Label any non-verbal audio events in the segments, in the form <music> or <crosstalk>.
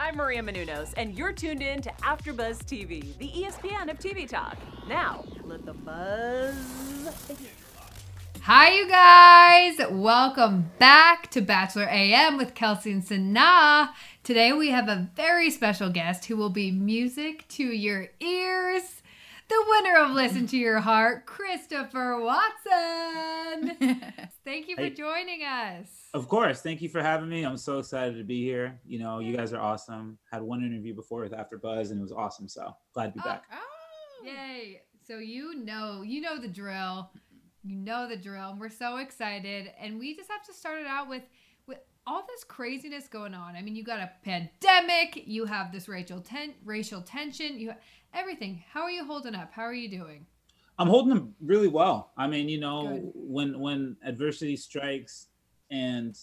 I'm Maria Menounos, and you're tuned in to AfterBuzz TV, the ESPN of TV talk. Now, let the buzz. Hi, you guys. Welcome back to Bachelor AM with Kelsey and Sana. Today we have a very special guest who will be music to your ears. The winner of Listen to Your Heart, Christopher Watson. <laughs> Thank you for Hey. joining us. Of course. Thank you for having me. I'm so excited to be here. You know, you guys are awesome. Had one interview before with AfterBuzz and it was awesome. So glad to be oh, back. Oh. Yay. So you know, you know the drill. You know the drill. And we're so excited. And we just have to start it out with with all this craziness going on. I mean, you got a pandemic, you have this racial ten- racial tension, you everything. How are you holding up? How are you doing? I'm holding them really well. I mean, you know, Good. when when adversity strikes and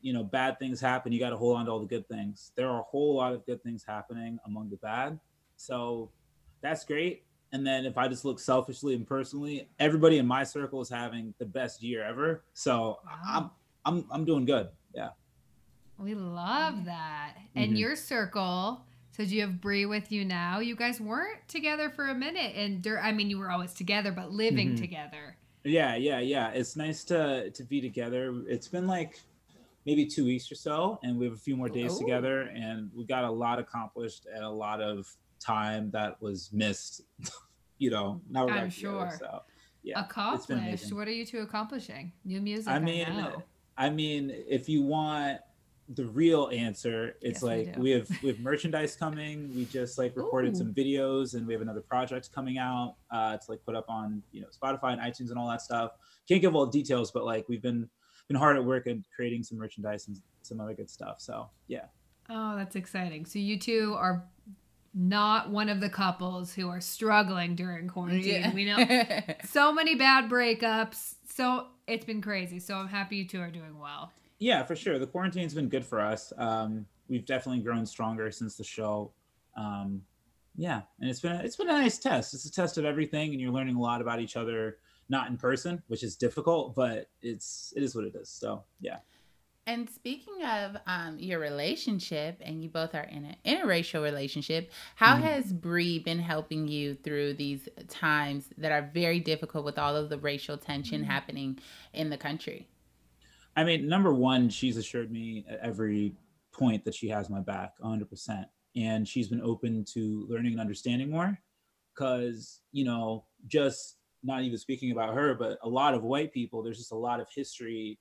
you know bad things happen, you got to hold on to all the good things. There are a whole lot of good things happening among the bad, so that's great. And then if I just look selfishly and personally, everybody in my circle is having the best year ever. So I'm I'm I'm doing good. Yeah. We love that. And Mhm. your circle, so do you have Bri with you now? You guys weren't together for a minute and dur- I mean you were always together but living Mhm. together. Yeah, yeah, yeah. It's nice to to be together. It's been like maybe two weeks or so, and we have a few more days Ooh. together, and we got a lot accomplished and a lot of time that was missed. <laughs> you know, now we're I'm back together, sure. So yeah, accomplished. What are you two accomplishing? New music. I I mean, know. I mean, if you want the real answer, it's Yes, like do. we, have we have merchandise coming. We just like recorded Ooh. some videos, and we have another project coming out uh, to like put up on you know Spotify and iTunes and all that stuff. Can't give all the details, but like we've been been hard at work at creating some merchandise and some other good stuff. So yeah, Oh, that's exciting. So you two are not one of the couples who are struggling during quarantine. We know <laughs> so many bad breakups. So it's been crazy. So I'm happy you two are doing well. Yeah, for sure. The quarantine's been good for us. Um, we've definitely grown stronger since the show. Um, yeah, and it's been a, it's been a nice test. It's a test of everything, and you're learning a lot about each other, not in person, which is difficult, but it's it is what it is. So yeah, And speaking of um, your relationship, and you both are in an interracial relationship, how Mhm. has Bri been helping you through these times that are very difficult with all of the racial tension happening in the country? I mean, number one, she's assured me at every point that she has my back, 100, percent and she's been open to learning and understanding more. Because you know, just not even speaking about her, but a lot of white people, there's just a lot of history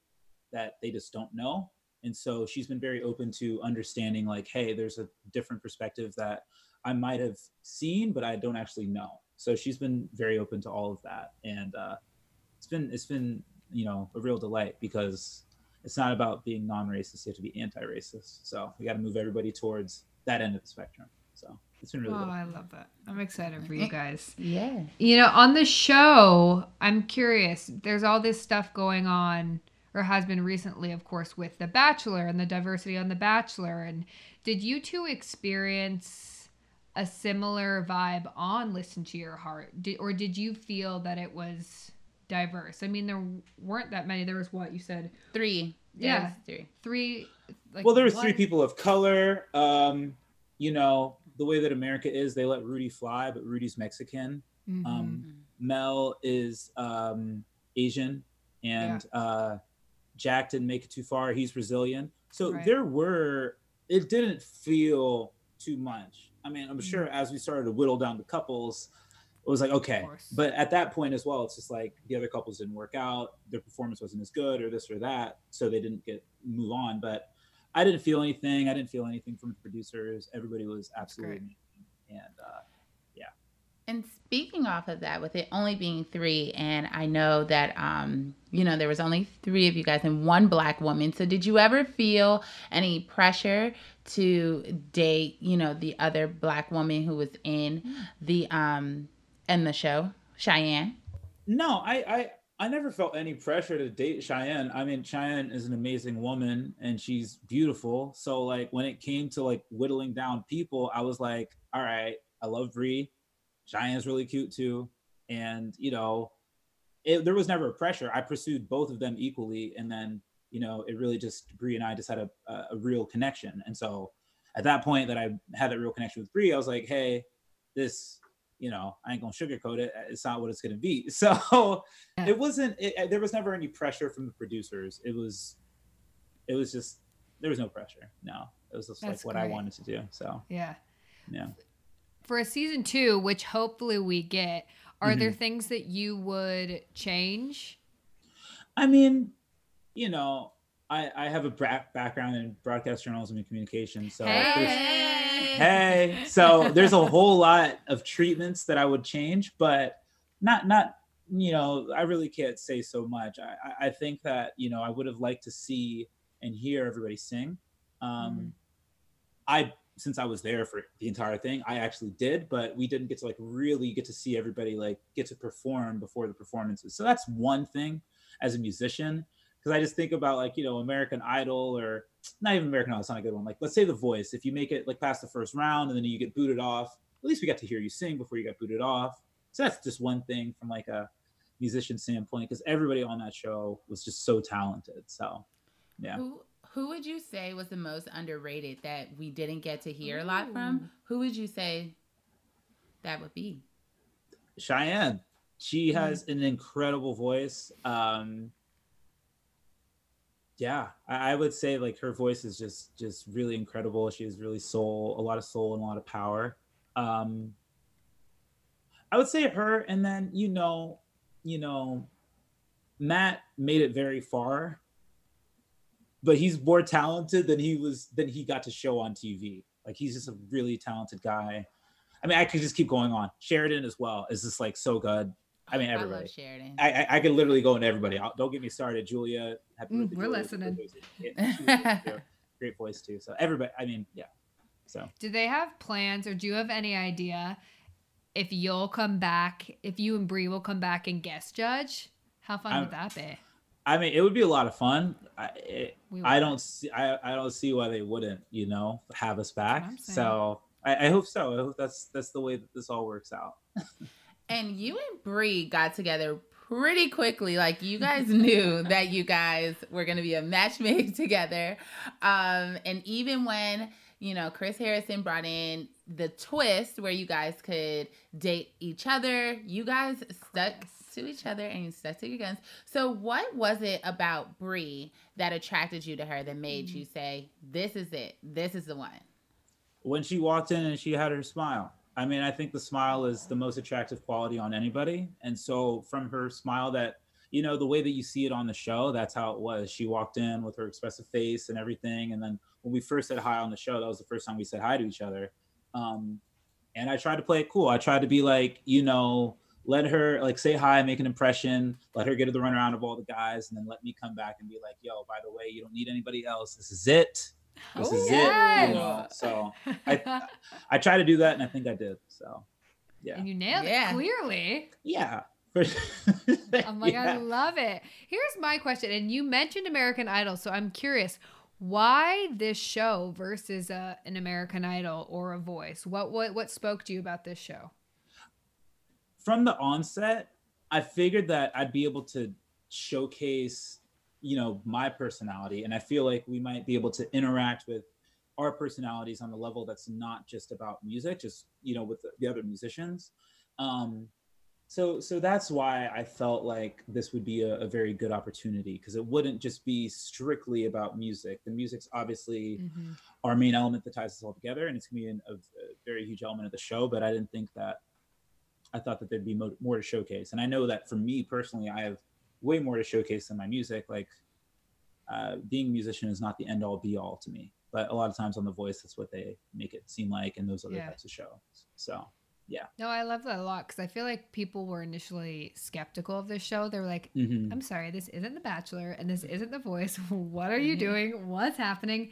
that they just don't know. And so she's been very open to understanding, like, hey, there's a different perspective that I might have seen, but I don't actually know. So she's been very open to all of that, and uh, it's been it's been you know a real delight because it's not about being non-racist; you have to be anti-racist. So we got to move everybody towards that end of the spectrum. So it's been really Oh, good. I love that. I'm excited for you guys. Yeah. You know, on the show, I'm curious. There's all this stuff going on, or has been recently, of course, with The Bachelor and the diversity on The Bachelor. And did you two experience a similar vibe on Listen to Your Heart? Did, or did you feel that it was diverse? I mean, there weren't that many. There was what you said Three. Yeah. There's Three. three. Like well, there was one- three people of color. Um, you know the way that America is, they let Rudy fly, but Rudy's Mexican. Mhm. Um, Mel is um, Asian, and uh, Jack didn't make it too far. He's Brazilian. So Right. there were. It didn't feel too much. I mean, I'm Mhm. sure as we started to whittle down the couples, it was like okay. But at that point as well, it's just like the other couples didn't work out. Their performance wasn't as good, or this or that, so they didn't get move on. But I didn't feel anything. I didn't feel anything from the producers. Everybody was absolutely amazing. and uh, yeah. And speaking off of that, with it only being three, and I know that um, you know there was only three of you guys and one black woman. So did you ever feel any pressure to date, you know, the other black woman who was in the um in the show, Cheyenne? No, I, I I never felt any pressure to date Cheyenne. I mean, Cheyenne is an amazing woman and she's beautiful. So like when it came to like whittling down people, I was like, all right, I love Bri. Cheyenne's really cute too. And you know, it, there was never a pressure. I pursued both of them equally, and then you know, it really just Bri and I just had a, a, a real connection. And so at that point that I had that real connection with Bri, I was like, hey, this, you know, I ain't gonna sugarcoat it. It's not what it's gonna be. <laughs> So Yeah. it wasn't. It, there was never any pressure from the producers. It was, it was just there was no pressure. No, it was just That's like what I wanted to do. So Yeah. yeah. For a season two, which hopefully we get, are there Mm-hmm. things that you would change? I mean, you know, I I have a bra- background in broadcast journalism and communication, so Hey. Hey so there's a whole lot of treatments that i would change but not not you know i really can't say so much. I I- think that you know i would have liked to see and hear everybody sing. Um Mhm. i since i was there for the entire thing i actually did but we didn't get to like really get to see everybody like get to perform before the performances. So that's one thing as a musician because I just think about like you know American Idol or not even American Idol. It's not a good one. Like let's say The Voice. If you make it like past the first round and then you get booted off, at least we got to hear you sing before you got booted off. So that's just one thing from like a musician standpoint because everybody on that show was just so talented. So yeah, Who who would you say was the most underrated that we didn't get to hear a lot from? Who would you say that would be? Cheyenne. She has an incredible voice. Um, yeah, I, I would say like her voice is just just really incredible. She has really soul, a lot of soul and a lot of power. Um, I would say her, and then you know, you know, Matt made it very far, but he's more talented than he was than he got to show on TV. Like he's just a really talented guy. I mean, I could just keep going on. Sheridan as well is just like so good. I mean, I everybody. love Sheridan. I, I, I could literally go into everybody. I'll, don't get me started, Julia. Happy Mm, we're Julia. listening. Yeah, <laughs> she <laughs> great, voice too. So everybody, I mean, yeah. So Do they have plans or do you have any idea if you'll come back, if you and Bri will come back and guest judge? How fun I'm- would that be? I mean, it would be a lot of fun. I it, I don't see I, I don't see why they wouldn't, you know, have us back. So I, I hope so. I hope that's that's the way that this all works out. <laughs> And you and Bri got together pretty quickly. Like you guys <laughs> knew that you guys were going to be a match made <laughs> together. Um, and even when you know Chris Harrison brought in the twist where you guys could date each other, you guys stuck to each other and you stuck to your guns. So what was it about Bri that attracted you to her that made you say, "This is it. This is the one." when she walked in and she had her smile. I mean, I think the smile is the most attractive quality on anybody. And so from her smile that, you know, the way that you see it on the show, that's how it was. She walked in with her expressive face and everything. And then when we first said hi on the show, that was the first time we said hi to each other. Um, and I tried to play it cool. I tried to be like, you know, let her like say hi, make an impression, let her get the runaround of all the guys, and then let me come back and be like, yo, by the way, you don't need anybody else. This is it. This is it. You know? So I <laughs> I try to do that, and I think I did. So, yeah, and you nailed Yeah. it clearly. yeah. For I'm like, <laughs> I love it. Here's my question, and you mentioned American Idol, so I'm curious, why this show versus uh, an American Idol or a Voice? What what what spoke to you about this show? From the onset, I figured that I'd be able to showcase, you know, my personality, and I feel like we might be able to interact with our personalities on a level that's not just about music, just you know, with the, the other musicians. Um, so so that's why I felt like this would be a, a very good opportunity because it wouldn't just be strictly about music. The music's obviously Mm-hmm. our main element that ties us all together, and it's gonna be an, a, a very huge element of the show. But I didn't think that. I thought that there'd be mo- more to showcase, and I know that for me personally, I have way more to showcase than my music. Like uh, being a musician is not the end all be all to me, but a lot of times on The Voice, that's what they make it seem like, and those other Yeah. types of shows. So yeah No, I love that a lot because I feel like people were initially skeptical of this show. They were like, mhm. I'm sorry, this isn't The Bachelor and this isn't The Voice. <laughs> what are you Mhm. doing? What's happening?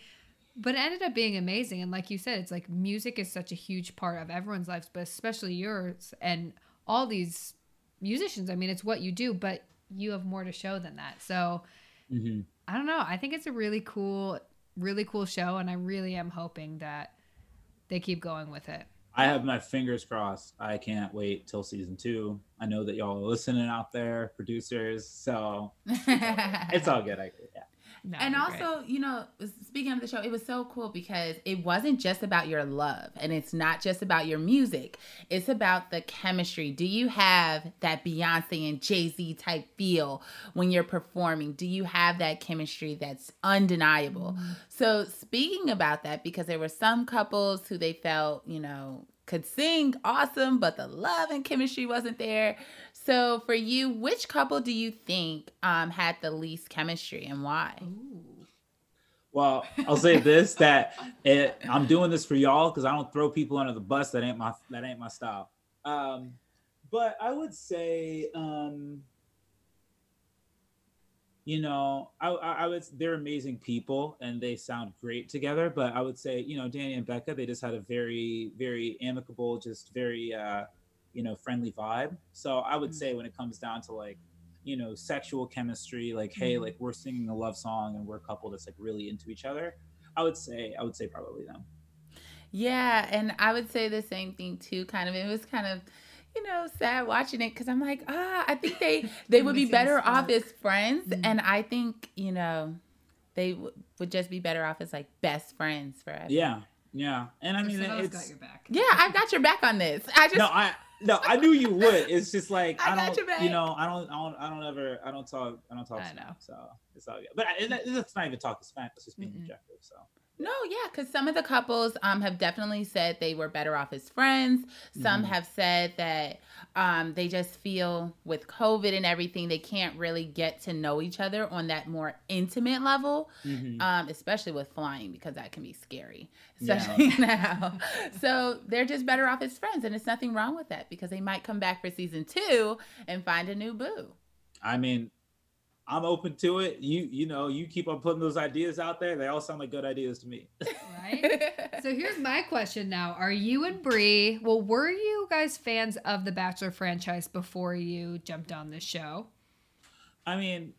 But it ended up being amazing. And like you said, it's like music is such a huge part of everyone's lives, but especially yours and all these musicians. I mean, it's what you do, but you have more to show than that. So Mhm. I don't know. I think it's a really cool, really cool show. And I really am hoping that they keep going with it. I have my fingers crossed. I can't wait till season two. I know that y'all are listening out there, producers. So <laughs> it's all good. I, yeah. And you're great. also, you know, speaking of the show, it was so cool because it wasn't just about your love and it's not just about your music. It's about the chemistry. Do you have that Beyonce and Jay Z type feel when you're performing? Do you have that chemistry that's undeniable? Mm-hmm. So, speaking about that, because there were some couples who they felt, you know, could sing awesome, but the love and chemistry wasn't there. So, for you, which couple do you think um, had the least chemistry and why? Well, I'll say this: that it, I'm doing this for y'all because I don't throw people under the bus. That ain't my that ain't my style. Um, but I would say, um, you know, I, I, I would. They're amazing people and they sound great together. But I would say, you know, Danny and Bekah, they just had a very, very amicable, just very, uh, you know, friendly vibe. So I would say when it comes down to like you know sexual chemistry like hey like we're singing a love song and we're a couple that's like really into each other i would say i would say probably them Yeah, and I would say the same thing too. Kind of, it was kind of, you know, sad watching it because I'm like, ah, I think they <laughs> they would be better spark. off as friends, and I think you know, they w- would just be better off as like best friends forever. yeah yeah and i So mean Savella's it's got your back. Yeah, I've got your back on this. I just no i no i knew you would it's just like <laughs> I i, don't your back. you know i don't i don't i don't ever i don't talk i don't talk I smack, know. so it's all good but I, and that, that's not even talking smack that's just being Mm-mm. objective so No, yeah, because some of the couples um have definitely said they were better off as friends. Some Mhm. have said that um they just feel with COVID and everything they can't really get to know each other on that more intimate level, Mhm. um, especially with flying because that can be scary, Yeah. especially <laughs> now. So they're just better off as friends, and it's nothing wrong with that because they might come back for season two and find a new boo. i mean i'm open to it you you know you keep on putting those ideas out there they all sound like good ideas to me Right? So here's my question now. Are you and Bri, well, were you guys fans of the Bachelor franchise before you jumped on this show? I mean,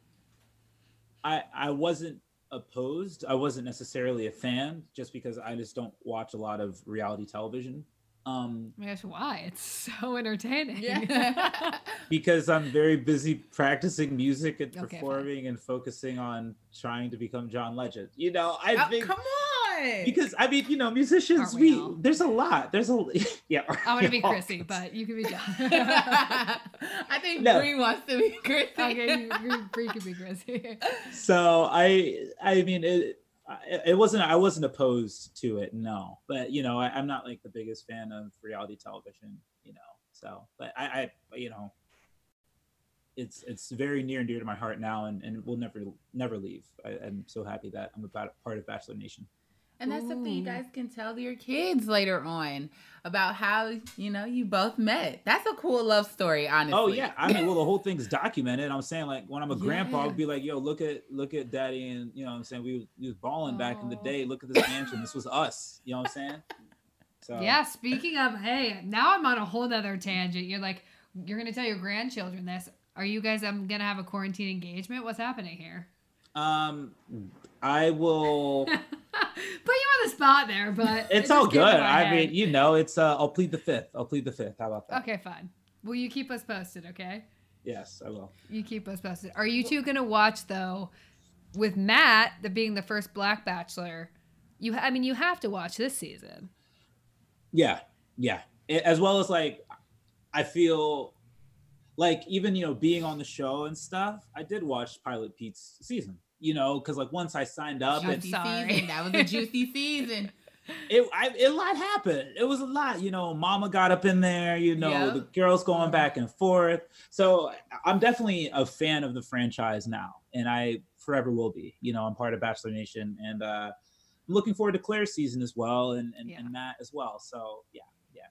I I wasn't opposed. I wasn't necessarily a fan, just because I just don't watch a lot of reality television. Um, Oh my gosh, why? It's so entertaining. yeah. <laughs> because I'm very busy practicing music and Okay, fine. performing and focusing on trying to become John Legend. You know, I Oh, think come on. because I mean, you know, musicians, Aren't we we there's a lot. There's a <laughs> yeah. I'm gonna be all- Chrissy, but you can be John. <laughs> I think No. Bri wants to be Chrissy. okay, you, you, Bri can be Chrissy. so i i mean it I- it wasn't i wasn't opposed to it no. But you know I, i'm not like the biggest fan of reality television you know so but i i you know it's it's very near and dear to my heart now and, and will never never leave. I, i'm so happy that i'm about part of bachelor nation And that's something you guys can tell your kids later on about how, you know, you both met. That's a cool love story, honestly. oh yeah i mean well the whole thing's documented i'm saying like when i'm a grandpa i'd be like yo look at look at daddy and you know what i'm saying we was, we was balling back in the day look at this mansion this was us you know what i'm saying so Yeah, speaking of, hey, now I'm on a whole other tangent. You're like, you're gonna tell your grandchildren this. Are you guys I'm gonna have a quarantine engagement? What's happening here? Um, I will. <laughs> Put you on the spot there, but it It's all came to good. I head. mean, you know, it's. uh I'll plead the fifth. I'll plead the fifth. How about that? Okay, fine. Will you keep us posted, okay? Yes, I will. You keep us posted. Are you two gonna watch though? With Matt, the being the first Black Bachelor, you. I mean, you have to watch this season. Yeah, yeah. As well as like, I feel like even you know being on the show and stuff. I did watch Pilot Pete's season. You know, because like once I signed up, I'm and Juicy sorry. season. That was a juicy <laughs> season. it, I, it, a lot happened. It was a lot, you know. Mama got up in there, you know, Yep. the girls going back and forth. So I'm definitely a fan of the franchise now, and I forever will be. You know, I'm part of Bachelor Nation, and uh, I'm looking forward to Clare's season as well, and and, Yeah. and Matt as well. So yeah, yeah,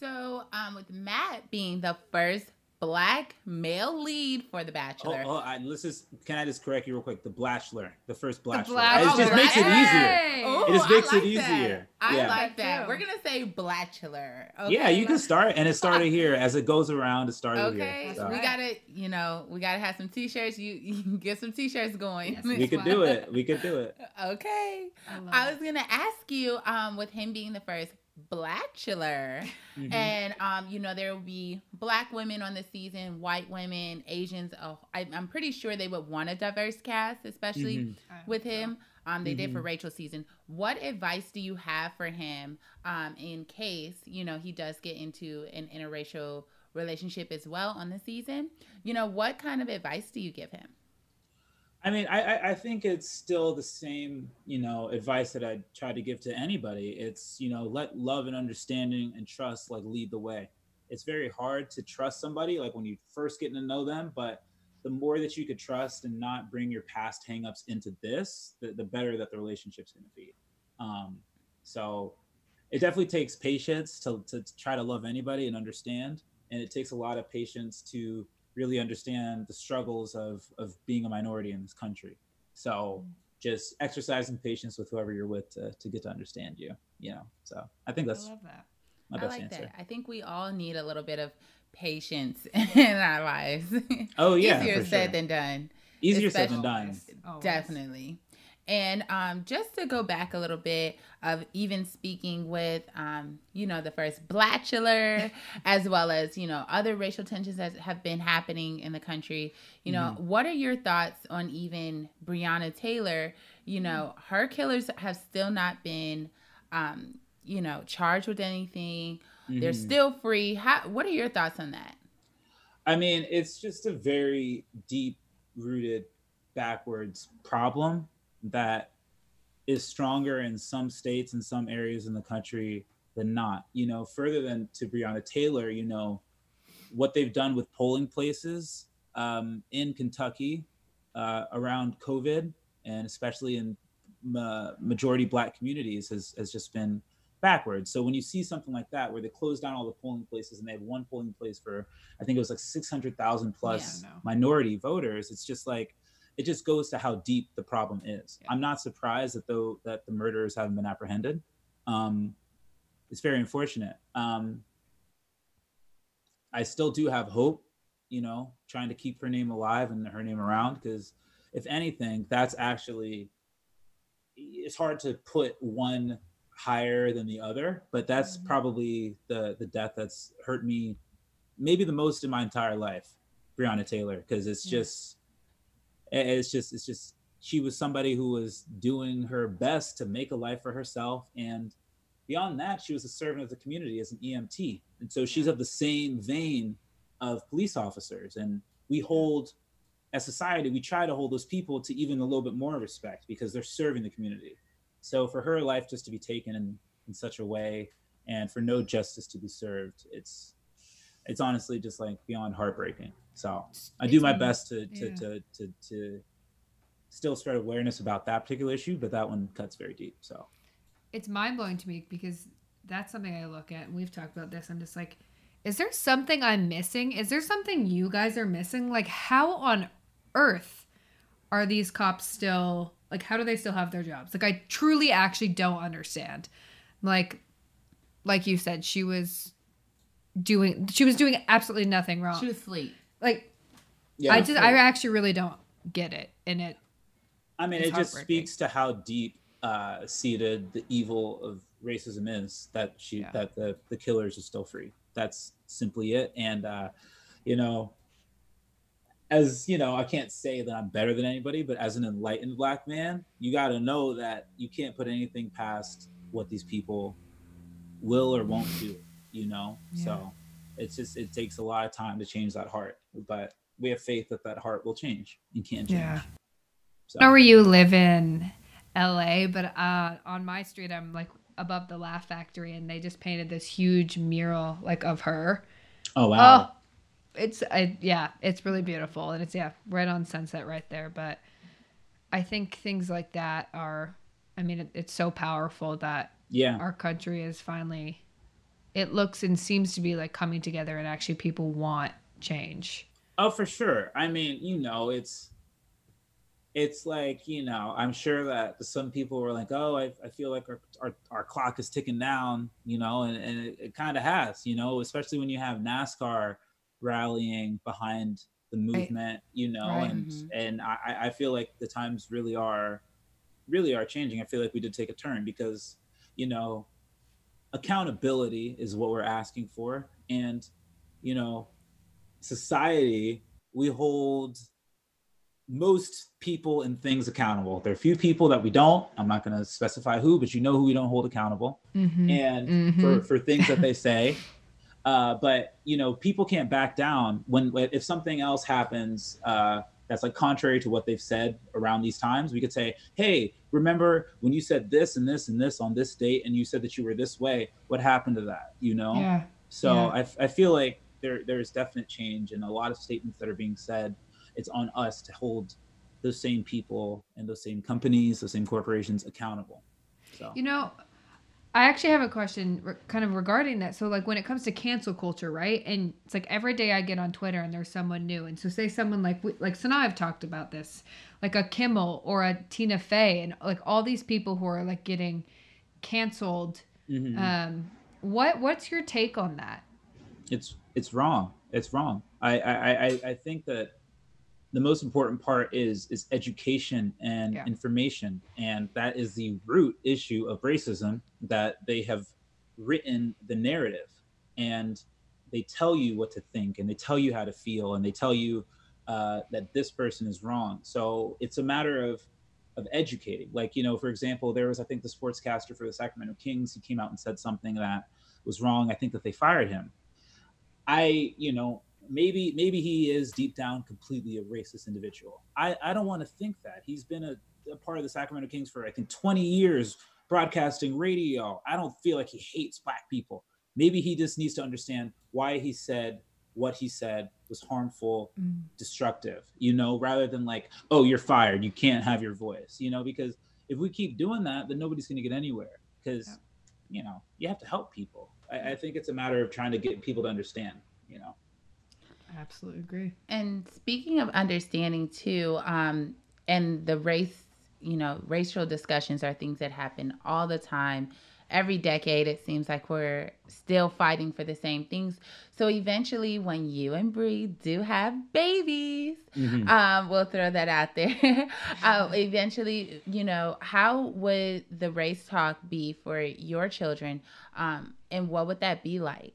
So, um, with Matt being the first black male lead for The Oh, Bachelor. oh I, let's just can I just correct you real quick? The Blatchler, the first Blatchler. Black- it just Oh, makes it easier. Ooh, It just I makes it like that. easier. I Yeah. like that. We're gonna say Blatchler. Yeah, you can start, and it started here. As it goes around, it started Okay, here. That's So. we gotta, you know, we gotta have some t-shirts. You, you can get some t-shirts going. Yes, <laughs> We could do it. We could do it. <laughs> okay. I I was gonna ask you, um, with him being the first Bachelor. Mhm. And um, you know, there will be black women on the season, white women, Asians. Oh, I, I'm pretty sure they would want a diverse cast, especially Mhm. with him. Um, they did for Rachel season. What advice do you have for him um, in case you know he does get into an interracial relationship as well on the season? You know, what kind of advice do you give him? I mean, I, I- think it's still the same, you know, advice that I try to give to anybody. It's, you know, let love and understanding and trust like lead the way. It's very hard to trust somebody like when you first getting to know them, but the more that you could trust and not bring your past hangups into this, the, the better that the relationship's going to be. Um, so it definitely takes patience to, to try to love anybody and understand. And it takes a lot of patience to really understand the struggles of of being a minority in this country. So mm-hmm. just exercising patience with whoever you're with to, to get to understand you, you know. So I think I that's love that. my I like answer. that. I think we all need a little bit of patience <laughs> in our lives. Oh <laughs> yeah, Easier for said sure. than done. Easier said than especially- done. Always. Definitely. And um, just to go back a little bit of even speaking with, um, you know, the first Bachelor, <laughs> as well as, you know, other racial tensions that have been happening in the country, you know, what are your thoughts on even Breonna Taylor? You know, her killers have still not been, um, you know, charged with anything. They're Mhm. still free. How, what are your thoughts on that? I mean, it's just a very deep rooted backwards problem that is stronger in some states and some areas in the country than not. You know, further than to Breonna Taylor, you know, what they've done with polling places um, in Kentucky uh, around COVID, and especially in ma- majority Black communities, has, has just been backwards. So when you see something like that, where they close down all the polling places and they have one polling place for, I think it was like 600,000 plus Yeah, no. minority voters, it's just like, it just goes to how deep the problem is. Yeah. I'm not surprised that though that the murderers haven't been apprehended. Um, it's very unfortunate. Um, I still do have hope, you know, trying to keep her name alive and her name around because if anything, that's actually it's hard to put one higher than the other, but that's Mhm. probably the the death that's hurt me maybe the most in my entire life, Breonna Taylor, because it's Yeah. just it- it's just it's just she was somebody who was doing her best to make a life for herself. And beyond that she was a servant of the community as an emt and so she's of the same vein of police officers. And we hold as society we try to hold those people to even a little bit more respect because they're serving the community. So for her life just to be taken in, in such a way and for no justice to be served it's it's honestly just like beyond heartbreaking so i do my best to to, yeah. to to to still spread awareness about that particular issue but that one cuts very deep so it's mind blowing to me because that's something I look at, and we've talked about this. I'm just like, is there something I'm missing? Is there something you guys are missing? Like, how on earth are these cops still like? How do they still have their jobs? Like, I truly actually don't understand. Like, like you said, she was doing she was doing absolutely nothing wrong. She was asleep. Like, yeah I just I actually really don't get it, and it I mean, it just speaks to how deep uh, seated the evil of racism is that she Yeah. that the the killers are still free. That's simply it. And uh, you know, as you know, I can't say that I'm better than anybody, but as an enlightened black man, you got to know that you can't put anything past what these people will or won't do. You know, Yeah. so it's just it takes a lot of time to change that heart, but we have faith that that heart will change and can change. Yeah. So. I know where you live in LA, but uh, on my street, I'm like above the Laugh Factory, and they just painted this huge mural like of her. Oh wow. Oh, it's I, yeah, it's really beautiful, and it's yeah, right on Sunset, right there. But I think things like that are, I mean, it, it's so powerful that yeah. our country is finally, it looks and seems to be like coming together, and actually people want change. Oh, for sure. I mean, you know, it's it's like you know, I'm sure that some people were like, "Oh, I, I feel like our, our our clock is ticking down," you know, and, and it, it kind of has, you know, especially when you have NASCAR rallying behind the movement, you know, Right. and Mhm. and I, I feel like the times really are really are changing. I feel like we did take a turn because, you know, accountability is what we're asking for and you know society we hold most people and things accountable there are a few people that we don't i'm not going to specify who but you know who we don't hold accountable Mhm. and Mhm. for, for things that they <laughs> say uh, but you know people can't back down when if something else happens uh, that's like contrary to what they've said around these times we could say hey remember when you said this and this and this on this date and you said that you were this way what happened to that you know Yeah. so Yeah. I, I feel like there there's definite change and a lot of statements that are being said it's on us to hold those same people and those same companies those same corporations accountable so You know, I actually have a question re- kind of regarding that. So, like, when it comes to cancel culture, right? And it's like every day I get on Twitter and there's someone new. And so, say someone like, we- like I've talked about this, like a Kimmel or a Tina Fey, and like all these people who are like getting canceled. Mhm. Um, what What's your take on that? It's it's wrong. It's wrong. I, I i i think that the most important part is is education and Yeah. information. And that is the root issue of racism that they have written the narrative. And they tell you what to think and they tell you how to feel and they tell you uh, that this person is wrong. So it's a matter of of educating. Like you know for example there was i think the sportscaster for the sacramento kings. He came out and said something that was wrong. I think that they fired him I, you know, maybe maybe he is deep down completely a racist individual. I, I don't want to think that. He's been a, a part of the Sacramento Kings for I think 20 years broadcasting radio. I don't feel like he hates black people. Maybe he just needs to understand why he said what he said was harmful, Mm. destructive, you know, rather than like, oh, you're fired. You can't have your voice, you know, because if we keep doing that, then nobody's going to get anywhere because, Yeah. you know, you have to help people. I, I think it's a matter of trying to get people to understand, you know. I absolutely agree. And speaking of understanding too, um, and the race, you know, racial discussions are things that happen all the time. Every decade, it seems like we're still fighting for the same things. So eventually, when you and Bri do have babies, um, we'll throw that out there. <laughs> uh, eventually, you know, how would the race talk be for your children, um, and what would that be like?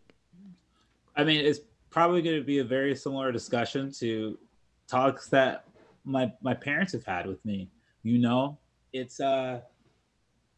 I mean, it's probably going to be a very similar discussion to talks that my my parents have had with me. You know, it's uh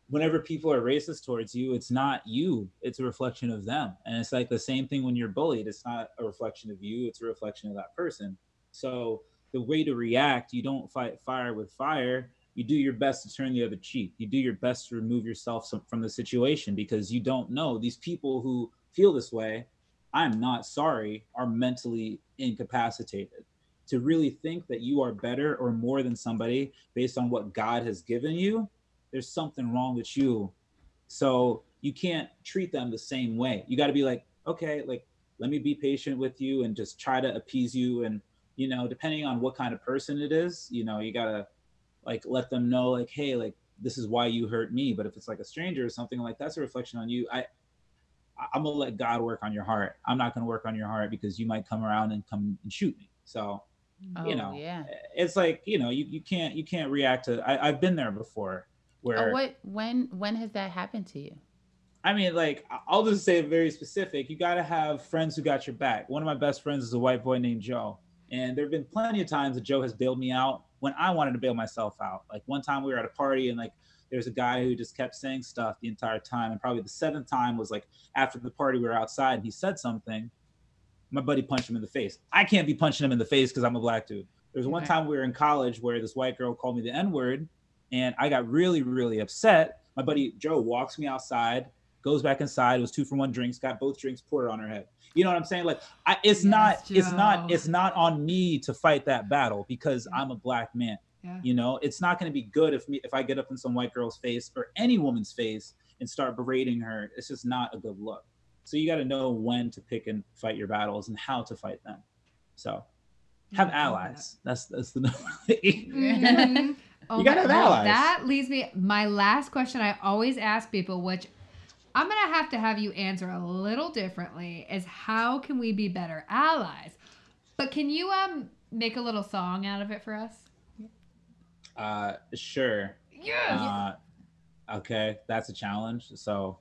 whenever people are racist towards you, it's not you, it's a reflection of them. And it's like the same thing when you're bullied, it's not a reflection of you, it's a reflection of that person. So the way to react, you don't fight fire with fire. You do your best to turn the other cheek. You do your best to remove yourself from the situation because you don't know these people who feel this way. I'm not sorry, are mentally incapacitated. To really think that you are better or more than somebody based on what God has given you, there's something wrong with you. So you can't treat them the same way. You got to be like, okay, like let me be patient with you and just try to appease you. And you know, depending on what kind of person it is, you know, you gotta like let them know, like, hey, like this is why you hurt me. But if it's like a stranger or something like that's a reflection on you. I I- I'm gonna let God work on your heart. I'm not gonna work on your heart because you might come around and come and shoot me. So Oh, you know, yeah. it's like you know, you, you can't you can't react to. I, I've been there before where Oh, what? When? When has that happened to you? I mean, like, I'll just say very specific. You got to have friends who got your back. One of my best friends is a white boy named Joe. And there have been plenty of times that Joe has bailed me out when I wanted to bail myself out. Like, one time we were at a party and, like, there's a guy who just kept saying stuff the entire time. And probably the seventh time was like after the party, we were outside and he said something. My buddy punched him in the face. I can't be punching him in the face because I'm a black dude. There was one Okay. time we were in college where this white girl called me the N word and I got really, really upset. My buddy Joe walks me outside, goes back inside. It was two for one drinks. Got both drinks poured on her head. You know what I'm saying? Like, I, it's Yes, not, it's not, it's not on me to fight that battle because I'm a black man. Yeah. You know, it's not going to be good if me if I get up in some white girl's face or any woman's face and start berating her. It's just not a good look. So you got to know when to pick and fight your battles and how to fight them. So have I love allies. That's that's the <laughs> <laughs> number. Mhm. Oh You gotta my- have well, allies. That leads me. My last question I always ask people, which I'm gonna have to have you answer a little differently, is how can we be better allies? But can you um make a little song out of it for us? uh, sure. Yes. Uh, okay, that's a challenge. So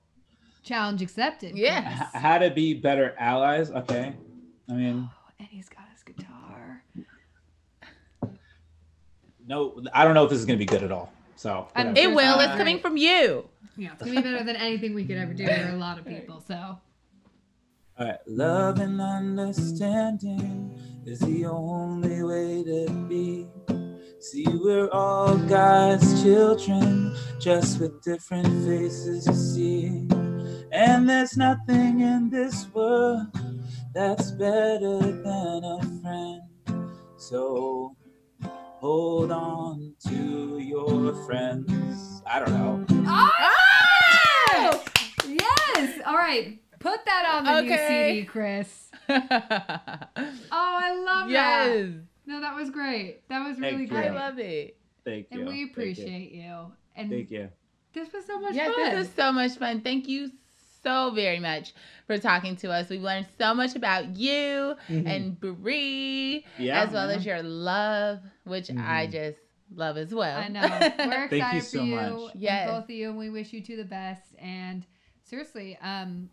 Challenge accepted. Yes. H- how to be better allies. Okay. I mean, Oh, and he's got no, I don't know if this is gonna be good at all. So I'm- It will. It's coming from you. Yeah, it's gonna be better than anything we could ever do. for a lot of people, so All right. Love and understanding is the only way to be. See, we're all God's children, just with different faces to see. And there's nothing in this world that's better than a friend. So hold on to your friends. I don't know. Oh! Ah! Yes. All right. Put that on the new CD, Chris. <laughs> Oh, I love that. yes. No, that was great. That was really Thank you. great. I love it. Thank you. and we Thank you. appreciate you. And Thank you. this was so much Yes, fun. this is so much fun. Thank you so very much for talking to us. We've learned so much about you Mhm. and Bri, Yeah, as well man. as your love, which I Mhm. just love as well. I know. <laughs> We're excited Thank you for so you, much. and Yes. both of you, and we wish you two the best. And seriously, um,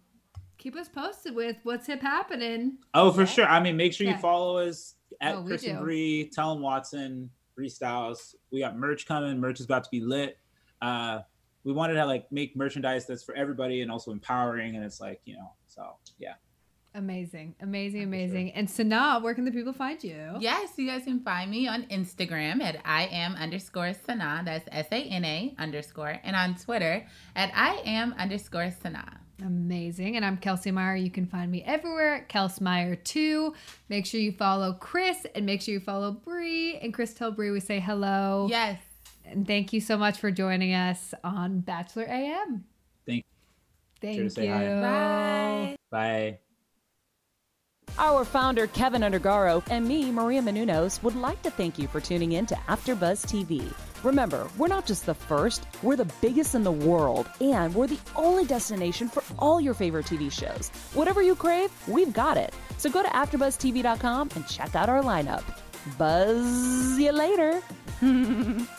keep us posted with what's hip happening. Oh, for Yeah. sure. I mean, make sure you follow us at Oh, we Chris and do. Bri, tell them Watson, Bri Styles. We got merch coming. Merch is about to be lit. Uh, we wanted to like make merchandise that's for everybody and also empowering. And it's like, you know, so yeah. Amazing, amazing, For sure. amazing. And Sana, where can the people find you? Yes, you guys can find me on Instagram at I am underscore Sana. That's S A N A underscore. And on Twitter at I am underscore Sana. Amazing. And I'm Kelsey Meyer. You can find me everywhere at Kels Meyer 2. Make sure you follow Chris and make sure you follow Bri. And Chris tell Bri we say hello. Yes. And thank you so much for joining us on Bachelor AM. Thank- Thank Sure you. to say hi. Bye. Bye. Our founder, Kevin Undergaro, and me, Maria Menounos, would like to thank you for tuning in to AfterBuzz TV. Remember, we're not just the first, we're the biggest in the world, and we're the only destination for all your favorite TV shows. Whatever you crave, we've got it. So go to AfterBuzzTV.com and check out our lineup. Buzz you later. <laughs>